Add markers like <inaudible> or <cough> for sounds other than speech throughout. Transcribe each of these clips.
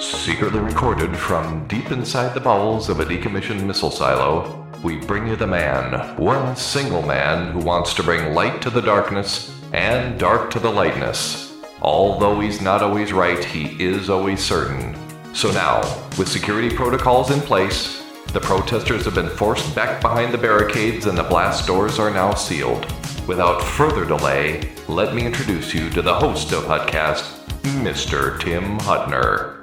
Secretly recorded from deep inside the bowels of a decommissioned missile silo, we bring you the man, one single man who wants to bring light to the darkness and dark to the lightness. Although he's not always right, he is always certain. So now, with security protocols in place, the protesters have been forced back behind the barricades and the blast doors are now sealed. Without further delay, let me introduce you to the host of Hutcast, Mr. Tim Hutner.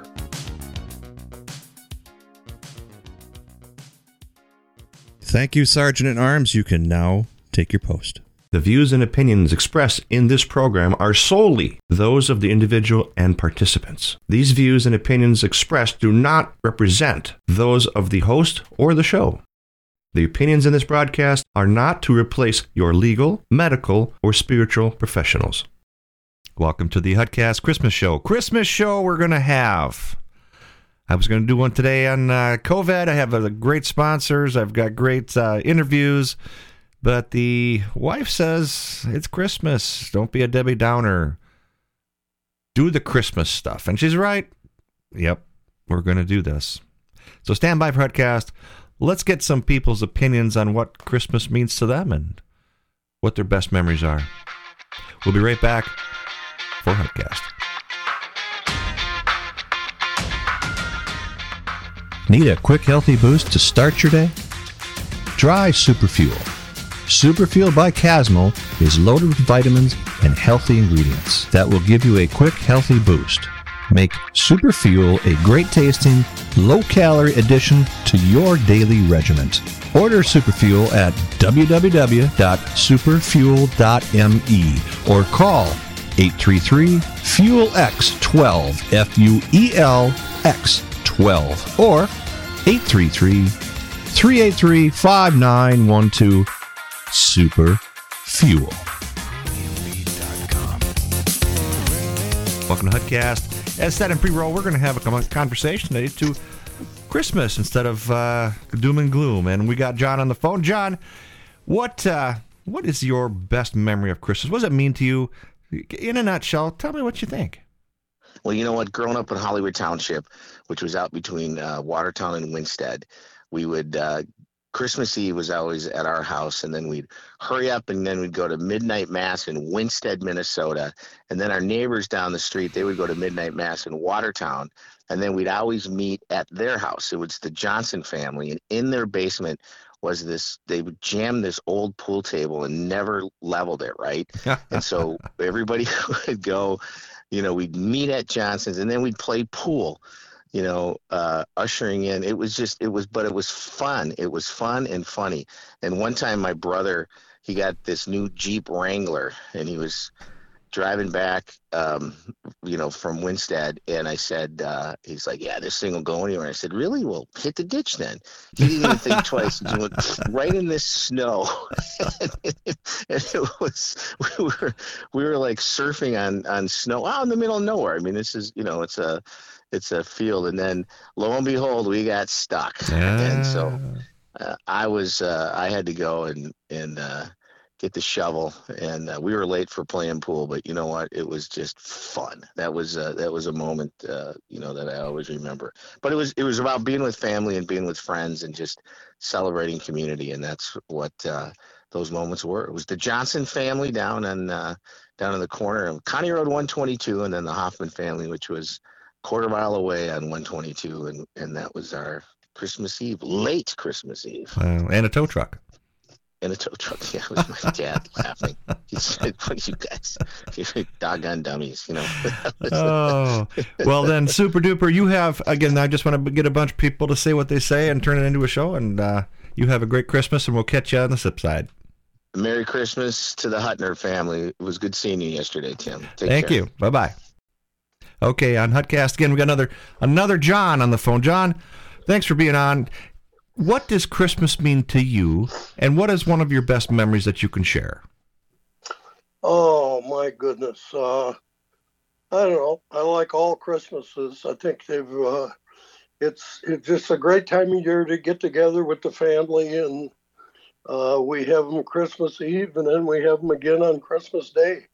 Thank you, Sergeant at Arms. You can now take your post. The views and opinions expressed in this program are solely those of the individual and participants. These views and opinions expressed do not represent those of the host or the show. The opinions in this broadcast are not to replace your legal, medical, or spiritual professionals. Welcome to the Hutcast Christmas Show. Christmas show we're going to have. I was going to do one today on uh, COVID. I have uh, great sponsors. I've got great uh, interviews. But the wife says it's Christmas. Don't be a Debbie Downer. Do the Christmas stuff. And she's right. Yep, we're going to do this. So stand by for Hutcast. Let's get some people's opinions on what Christmas means to them and what their best memories are. We'll be right back for Hutcast. Need a quick, healthy boost to start your day? Try Superfuel. Superfuel by Casmo is loaded with vitamins and healthy ingredients that will give you a quick, healthy boost. Make Superfuel a great tasting, low calorie addition to your daily regimen. Order Superfuel at www.superfuel.me or call 833 Fuel X12 F U E L X 12 or 833 383 5912 Super Fuel. Welcome to Hutcast. As said in pre-roll, we're going to have a conversation today to Christmas instead of uh, doom and gloom. And we got John on the phone. John, what uh, what is your best memory of Christmas? What does it mean to you? In a nutshell, tell me what you think. Well, you know what? Growing up in Hollywood Township, which was out between uh, Watertown and Winsted, we would uh, Christmas Eve was always at our house, and then we'd hurry up, and then we'd go to midnight mass in Winsted, Minnesota, and then our neighbors down the street they would go to midnight mass in Watertown, and then we'd always meet at their house. It was the Johnson family, and in their basement was this they would jam this old pool table and never leveled it right? <laughs> And so everybody <laughs> would go you know we'd meet at johnson's and then we'd play pool you know, uh, ushering in. It was just, it was, but it was fun. It was fun and funny. And one time, my brother, he got this new Jeep Wrangler, and he was driving back, um, you know, from Winsted, and I said, uh, he's like, "Yeah, this thing will go anywhere." I said, "Really? Well, hit the ditch then." He didn't even think twice. He went right in this snow, <laughs> and it was we were we were like surfing on on snow out in the middle of nowhere. I mean, this is you know, it's a it's a field. And then lo and behold, we got stuck. And so uh, I was uh, I had to go and and uh, get the shovel, and uh, we were late for playing pool. But you know what? It was just fun. That was uh, that was a moment uh, you know that I always remember. But it was it was about being with family and being with friends and just celebrating community, and that's what. those moments were. It was the Johnson family down in down in the corner of County Road 122, and then the Hoffman family, which was quarter mile away on 122, and and that was our Christmas Eve, late Christmas Eve. Wow. And a tow truck. And a tow truck. Yeah, it was my <laughs> dad laughing. He said, "What you guys, you're doggone dummies," you know. <laughs> oh, well then, super duper. You have again. I just want to get a bunch of people to say what they say and turn it into a show. And uh, you have a great Christmas, and we'll catch you on the flip side. Merry Christmas to the Hutner family. It was good seeing you yesterday, Tim. Take Thank care. you. Bye bye. Okay, on Hutcast again, we got another another John on the phone. John, thanks for being on. What does Christmas mean to you, and what is one of your best memories that you can share? Oh my goodness, uh, I don't know. I like all Christmases. I think they've. Uh, it's it's just a great time of year to get together with the family, and uh, we have them Christmas Eve, and then we have them again on Christmas Day.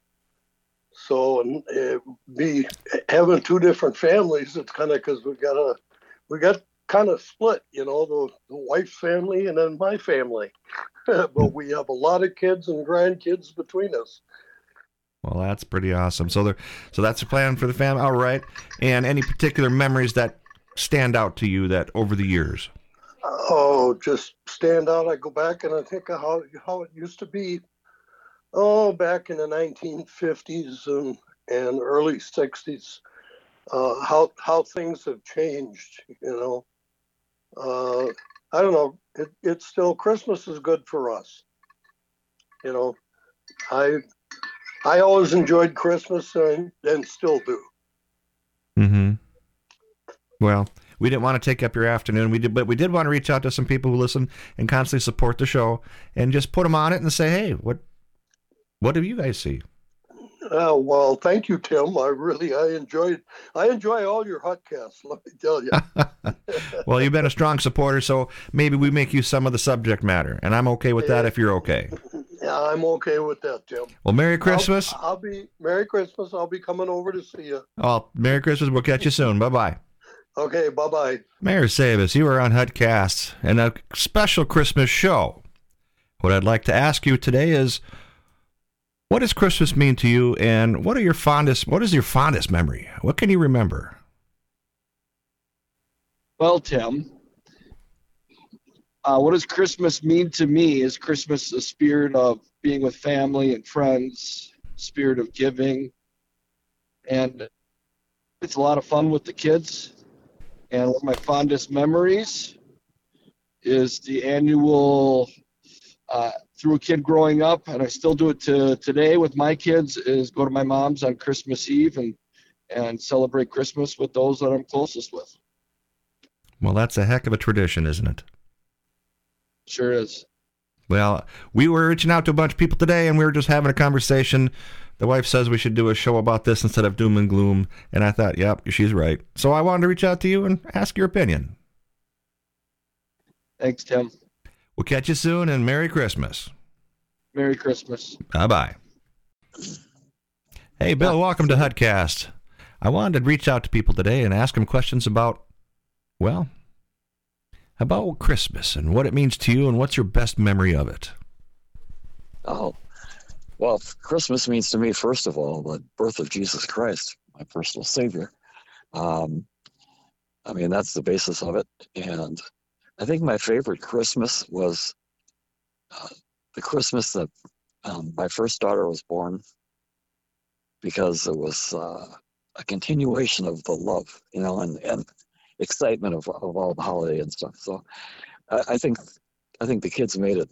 So and uh, be having two different families. It's kind of because we got a we got kind of split, you know, the, the wife's family and then my family. <laughs> but we have a lot of kids and grandkids between us. Well, that's pretty awesome. So there, so that's a plan for the family. All right. And any particular memories that stand out to you that over the years? Oh, just stand out. I go back and I think of how how it used to be. Oh, back in the 1950s and, and early 60s, uh, how how things have changed. You know, uh, I don't know. It, it's still Christmas is good for us. You know, I I always enjoyed Christmas and, and still do. Mm-hmm. Well, we didn't want to take up your afternoon. We did, but we did want to reach out to some people who listen and constantly support the show, and just put them on it and say, "Hey, what, what do you guys see?" Oh well, thank you, Tim. I really I enjoyed I enjoy all your Hutcasts. <laughs> Let me tell you. <laughs> well, you've been a strong supporter, so maybe we make you some of the subject matter, and I'm okay with that if you're okay. <laughs> Yeah, I'm okay with that, Tim. Well, Merry Christmas. I'll, I'll be Merry Christmas. I'll be coming over to see you. Oh, Merry Christmas. We'll catch you soon. Bye bye. Okay, bye bye. Mayor Sabis, you are on Hutcast and a special Christmas show. What I'd like to ask you today is what does Christmas mean to you and what are your fondest what is your fondest memory? What can you remember? Well, Tim, uh, what does Christmas mean to me? Is Christmas a spirit of being with family and friends, spirit of giving, and it's a lot of fun with the kids. And one of my fondest memories is the annual, uh, through a kid growing up, and I still do it to today with my kids, is go to my mom's on Christmas Eve and and celebrate Christmas with those that I'm closest with. Well, that's a heck of a tradition, isn't it? Sure is. Well, we were reaching out to a bunch of people today, and we were just having a conversation. The wife says we should do a show about this instead of doom and gloom, and I thought, yep, she's right. So I wanted to reach out to you and ask your opinion. Thanks, Tim. We'll catch you soon, and Merry Christmas. Merry Christmas. Bye bye. Hey, Bill, welcome to Hutcast. I wanted to reach out to people today and ask them questions about, well, about Christmas and what it means to you and what's your best memory of it. Oh, well, Christmas means to me, first of all, the birth of Jesus Christ, my personal Savior. Um, I mean, that's the basis of it. And I think my favorite Christmas was uh, the Christmas that um, my first daughter was born because it was uh, a continuation of the love, you know, and, and excitement of, of all the holiday and stuff. So I, I think I think the kids made it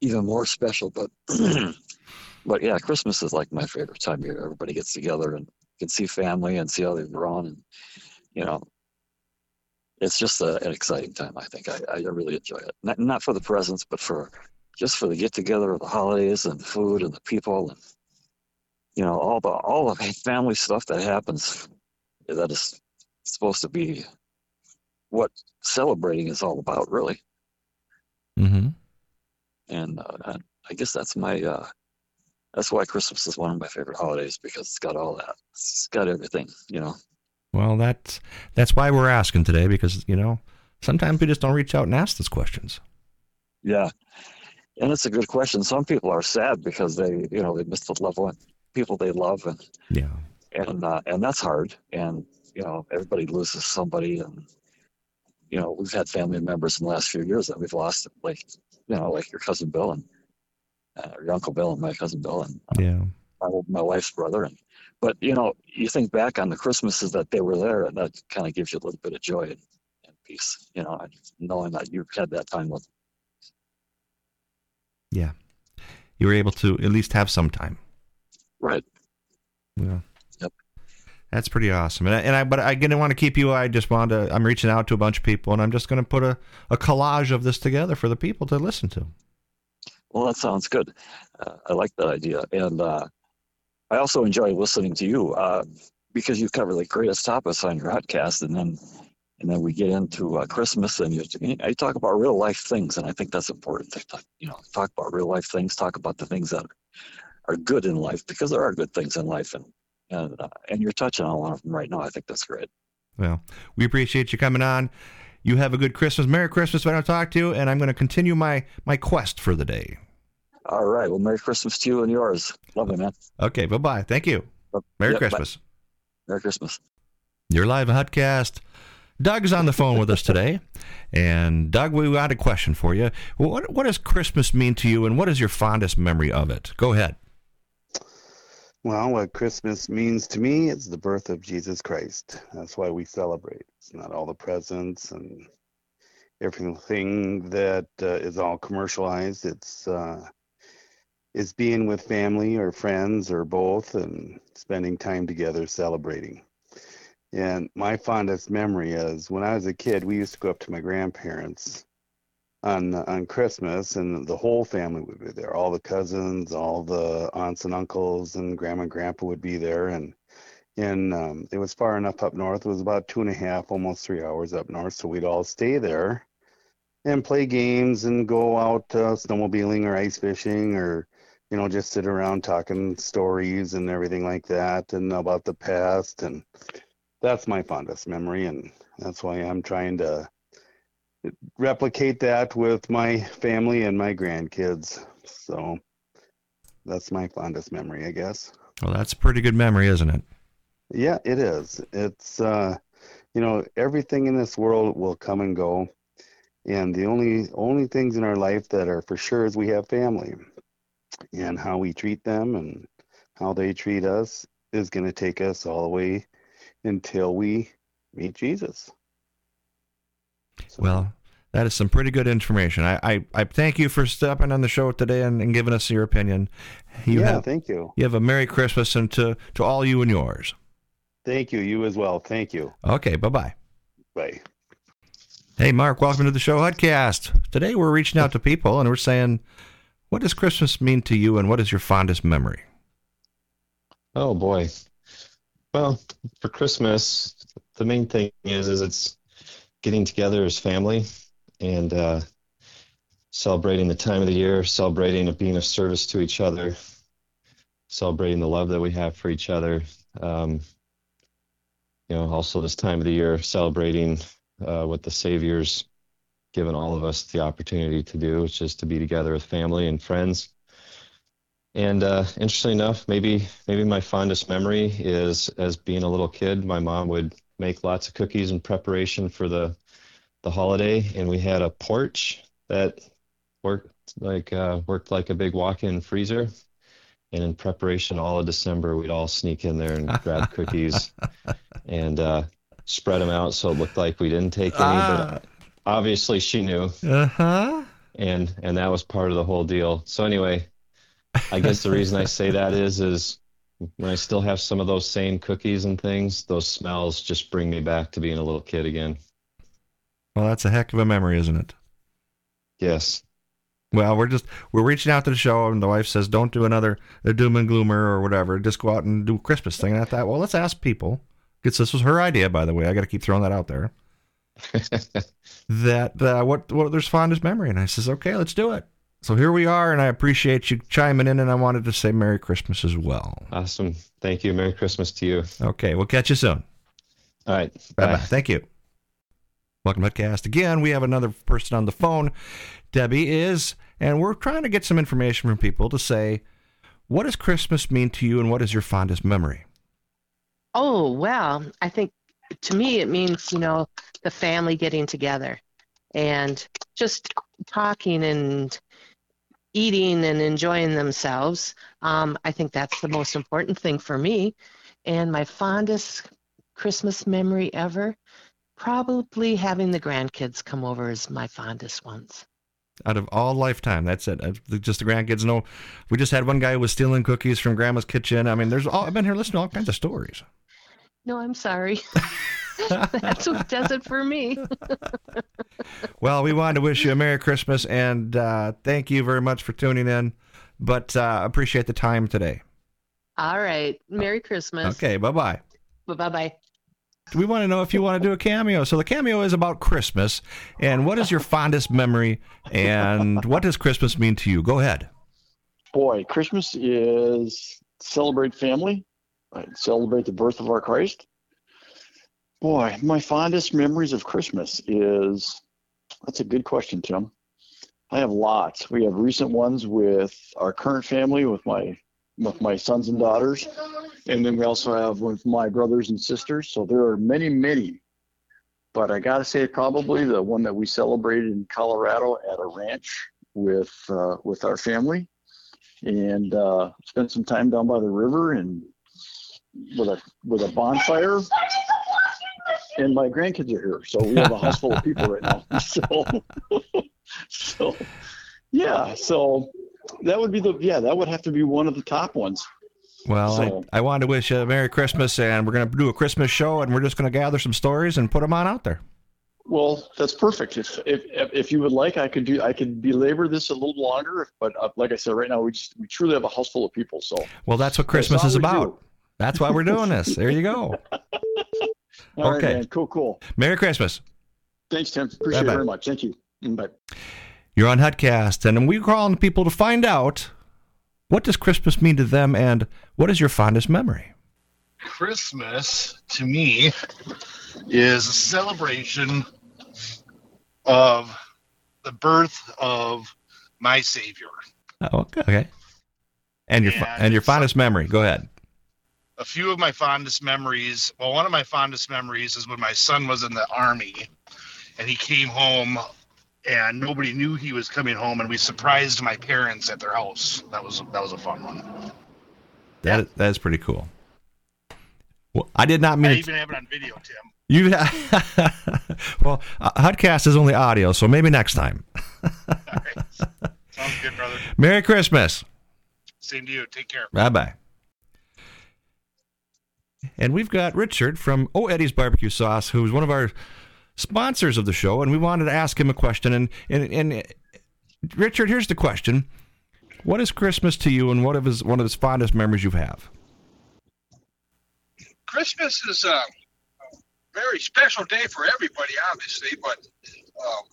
even more special. But <clears throat> but yeah, Christmas is like my favorite time of year. Everybody gets together and can see family and see how they've grown, and you know, it's just a, an exciting time. I think I, I really enjoy it. Not not for the presents, but for just for the get together of the holidays and food and the people and you know all the all the family stuff that happens that is supposed to be what celebrating is all about, really. Mm-hmm. And uh, I guess that's my uh, that's why Christmas is one of my favorite holidays because it's got all that. It's got everything, you know. Well, that's that's why we're asking today because you know sometimes we just don't reach out and ask those questions. Yeah, and it's a good question. Some people are sad because they you know they miss the loved one, people they love, and yeah, and uh, and that's hard. And you know everybody loses somebody, and you know, we've had family members in the last few years that we've lost, like, you know, like your cousin Bill and uh, your uncle Bill and my cousin Bill and uh, yeah, my, my wife's brother. And but you know, you think back on the Christmases that they were there, and that kind of gives you a little bit of joy and, and peace, you know, and knowing that you've had that time with. Them. Yeah, you were able to at least have some time. Right. Yeah. Yep. That's pretty awesome. And I, and I but I didn't want to keep you. I just wanted to. I'm reaching out to a bunch of people, and I'm just going to put a, a collage of this together for the people to listen to. Well, that sounds good. Uh, I like that idea, and uh, I also enjoy listening to you uh, because you cover the greatest topics on your podcast, and then and then we get into uh, Christmas, and you, you talk about real life things, and I think that's important. To talk, you know, talk about real life things, talk about the things that are good in life because there are good things in life, and and uh, and you're touching on a lot of them right now. I think that's great. Well, we appreciate you coming on. You have a good Christmas. Merry Christmas if I don't talk to you, and I'm going to continue my, my quest for the day. All right. Well, Merry Christmas to you and yours. Lovely, man. Okay. Bye bye. Thank you. Merry yep, Christmas. Bye. Merry Christmas. You're live at Hutcast. Doug's on the phone with us today. And Doug, we got a question for you. What, what does Christmas mean to you, and what is your fondest memory of it? Go ahead. Well, what Christmas means to me is the birth of Jesus Christ. That's why we celebrate. It's not all the presents and everything that uh, is all commercialized. It's uh, it's being with family or friends or both and spending time together celebrating. And my fondest memory is when I was a kid, we used to go up to my grandparents on on Christmas, and the whole family would be there. All the cousins, all the aunts and uncles, and grandma and grandpa would be there. And and um, it was far enough up north. It was about two and a half, almost three hours up north. So we'd all stay there and play games and go out uh, snowmobiling or ice fishing or you know just sit around talking stories and everything like that and about the past and that's my fondest memory and that's why i'm trying to replicate that with my family and my grandkids. So that's my fondest memory, I guess. Well, that's a pretty good memory, isn't it? Yeah, it is. It's uh, you know, everything in this world will come and go, and the only only things in our life that are for sure is we have family, and how we treat them and how they treat us is going to take us all the way until we meet Jesus. So. Well, that is some pretty good information. I, I, I, thank you for stepping on the show today and, and giving us your opinion. You yeah, have, thank you. You have a Merry Christmas and to, to all you and yours. Thank you. You as well. Thank you. Okay. Bye-bye. Bye. Hey, Mark. Welcome to the show, Hutcast. Today we're reaching out to people and we're saying, what does Christmas mean to you and what is your fondest memory? Oh, boy. Well, for Christmas, the main thing is, is it's getting together as family and uh, celebrating the time of the year, celebrating of being of service to each other, celebrating the love that we have for each other. Um, you know, also this time of the year, celebrating uh, what the Savior's given all of us the opportunity to do, which is to be together with family and friends. And uh, interestingly enough, maybe maybe my fondest memory is as being a little kid, my mom would make lots of cookies in preparation for the the holiday, and we had a porch that worked like uh, worked like a big walk-in freezer. And in preparation, all of December, we'd all sneak in there and grab <laughs> cookies and uh, spread them out so it looked like we didn't take any. Ah. But obviously, she knew. Uh huh. And and that was part of the whole deal. So anyway, I guess the reason I say that is is when I still have some of those same cookies and things, those smells just bring me back to being a little kid again. Well, that's a heck of a memory, isn't it? Yes. Well, we're just we're reaching out to the show, and the wife says, "Don't do another doom and gloomer or whatever. Just go out and do a Christmas thing." And I thought, well, let's ask people. Because this was her idea, by the way. I got to keep throwing that out there. <laughs> that uh, what what there's fondest memory, and I says, okay, let's do it. So here we are, and I appreciate you chiming in, and I wanted to say Merry Christmas as well. Awesome. Thank you. Merry Christmas to you. Okay, we'll catch you soon. All right. Bye bye. Thank you. Welcome to the Cast. Again, we have another person on the phone. Debbie is, and we're trying to get some information from people to say, what does Christmas mean to you and what is your fondest memory? Oh, well, I think to me it means, you know, the family getting together and just talking and eating and enjoying themselves. Um, I think that's the most important thing for me. And my fondest Christmas memory ever Probably having the grandkids come over is my fondest ones. Out of all lifetime, that's it. Just the grandkids know. We just had one guy who was stealing cookies from Grandma's kitchen. I mean, there's all. I've been here listening to all kinds of stories. No, I'm sorry. <laughs> That's what does it for me. <laughs> well, we wanted to wish you a Merry Christmas and uh, thank you very much for tuning in. But uh, appreciate the time today. All right. Merry Christmas. Okay. Bye bye. Bye bye we want to know if you want to do a cameo. So the cameo is about Christmas. And what is your fondest memory? And what does Christmas mean to you? Go ahead. Boy, Christmas is celebrate family, I celebrate the birth of our Christ. Boy, my fondest memories of Christmas is that's a good question, Tim. I have lots. We have recent ones with our current family, with my with my sons and daughters, and then we also have with my brothers and sisters. So there are many, many. But I got to say, probably the one that we celebrated in Colorado at a ranch with uh, with our family, and uh, spent some time down by the river and with a with a bonfire and my grandkids are here, so we have a house full of people right now. <laughs> So, so yeah, so that would be the yeah that would have to be one of the top ones. Well, so, I, I wanted to wish you a Merry Christmas, and we're going to do a Christmas show, and we're just going to gather some stories and put them on out there. Well, that's perfect. If if if you would like, I could do I could belabor this a little longer. But uh, like I said, right now we just we truly have a house full of people. So well, that's what Christmas is about. Do. That's why we're doing this. There you go. <laughs> All okay. Right. Cool, cool. Merry Christmas. Thanks, Tim. Appreciate Bye-bye. it very much. Thank you. Mm, bye. You're on Hutcast, and we're calling people to find out what does Christmas mean to them, and what is your fondest memory? Christmas, to me, is a celebration of the birth of my Savior. Oh, okay. And your and, and your fondest memory. Go ahead a few of my fondest memories. Well, one of my fondest memories is when my son was in the army, and he came home, and nobody knew he was coming home, and we surprised my parents at their house. That was that was a fun one. That that is pretty cool. Well, I did not mean. I even have it on video, Tim. You <laughs> well, uh, Hutcast is only audio, so maybe next time. Sounds good, brother. <laughs> Merry Christmas. Same to you. Take care. Bye bye. And we've got Richard from Oh Eddie's Barbecue Sauce, who's one of our sponsors of the show, and we wanted to ask him a question. And and, and Richard, here's the question: What is Christmas to you, and what of his one of his fondest memories you have? Christmas is a very special day for everybody, obviously, but um,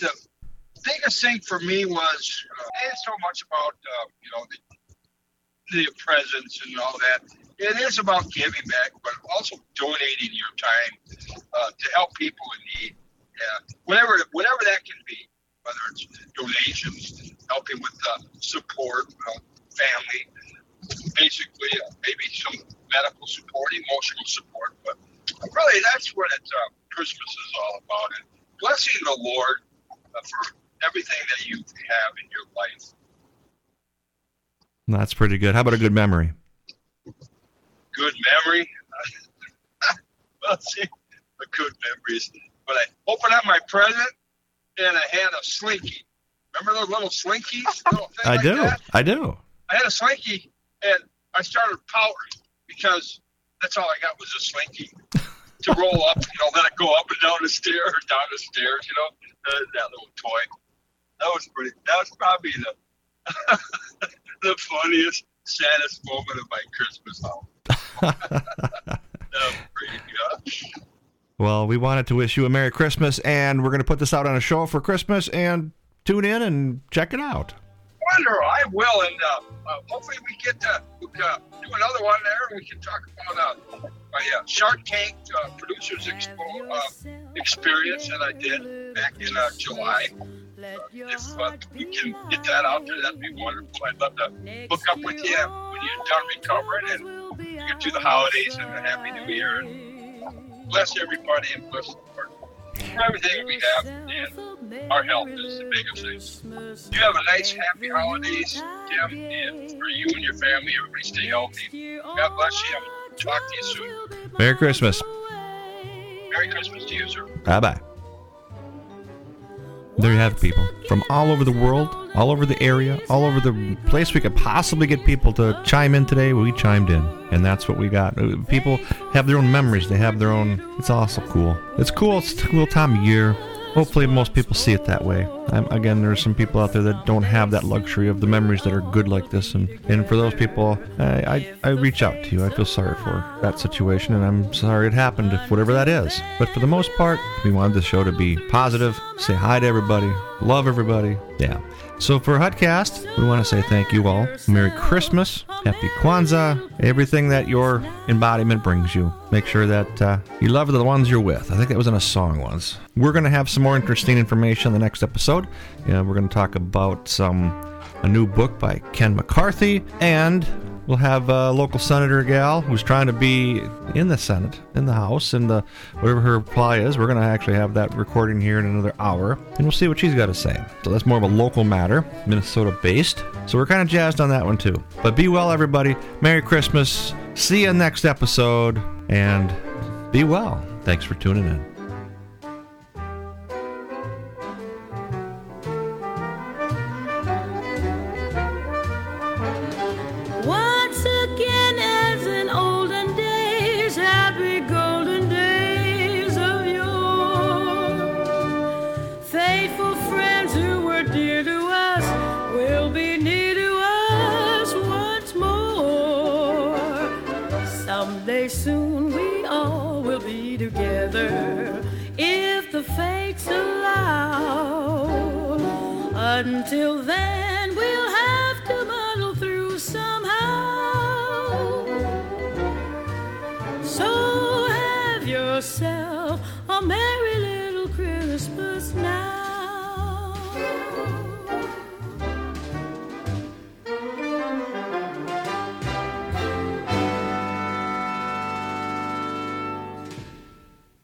the biggest thing for me was uh, so much about uh, you know the, the presents and all that it is about giving back, but also donating your time uh, to help people in need. Yeah, whatever whatever that can be, whether it's donations, helping with uh, support, uh, family, basically uh, maybe some medical support, emotional support. But really, that's what it, uh, Christmas is all about, and blessing the Lord uh, for everything that you have in your life. That's pretty good. How about a good memory? Good memory. <laughs> Let's see, the good memories. But I opened up my present and I had a slinky. Remember those little slinkies? <laughs> Little I like do. That? I do. I had a slinky and I started pouting because that's all I got was a slinky <laughs> to roll up, you know, let it go up and down the stairs, down the stairs, you know, uh, that little toy. That was pretty. That was probably the the funniest, saddest moment of my Christmas holiday. <laughs> well, we wanted to wish you a Merry Christmas, and we're going to put this out on a show for Christmas, and tune in and check it out. Wonderful. I will, and uh, uh, hopefully we get to uh, do another one there, and we can talk about uh, uh, Shark Tank uh, Producers Expo uh, experience that I did back in July. If we can get that out there, that'd be wonderful. I'd love to hook up with you when you're done recovering and get through the holidays and a happy new year. And bless everybody and bless the Lord. Everything we have and our health is the biggest thing. You have a nice, happy holidays, Tim, and for you and your family, everybody stay healthy. God bless you. Talk to you soon. Merry Christmas. Merry Christmas to you, sir. Bye bye. There you have it, people. From all over the world, all over the area, all over the place we could possibly get people to chime in today, we chimed in. And that's what we got. Uh, people have their own memories. They have their own. It's also cool. It's cool. It's a cool time of year. Hopefully, most people see it that way. I'm, again, there's some people out there that don't have that luxury of the memories that are good like this, and, and for those people, I, I, I reach out to you. I feel sorry for that situation, and I'm sorry it happened, whatever that is. But for the most part, we wanted the show to be positive, say hi to everybody, love everybody. Yeah. So for Hutcast, we want to say thank you all. Merry Christmas, Happy Kwanzaa, everything that your embodiment brings you. Make sure that uh, you love the ones you're with. I think that was in a song once. We're going to have some more interesting information in the next episode. We're going to talk about some a new book by Ken McCarthy and We'll have a local senator gal who's trying to be in the Senate, in the House, and the whatever her reply is. We're going to actually have that recording here in another hour, and we'll see what she's got to say. So that's more of a local matter, Minnesota based. So we're kind of jazzed on that one too. But be well, everybody. Merry Christmas. See you next episode, and be well. Thanks for tuning in. dear to us will be near to us once more. Someday soon we all will be together if the fates allow. Until then, we'll have to muddle through somehow. So have yourself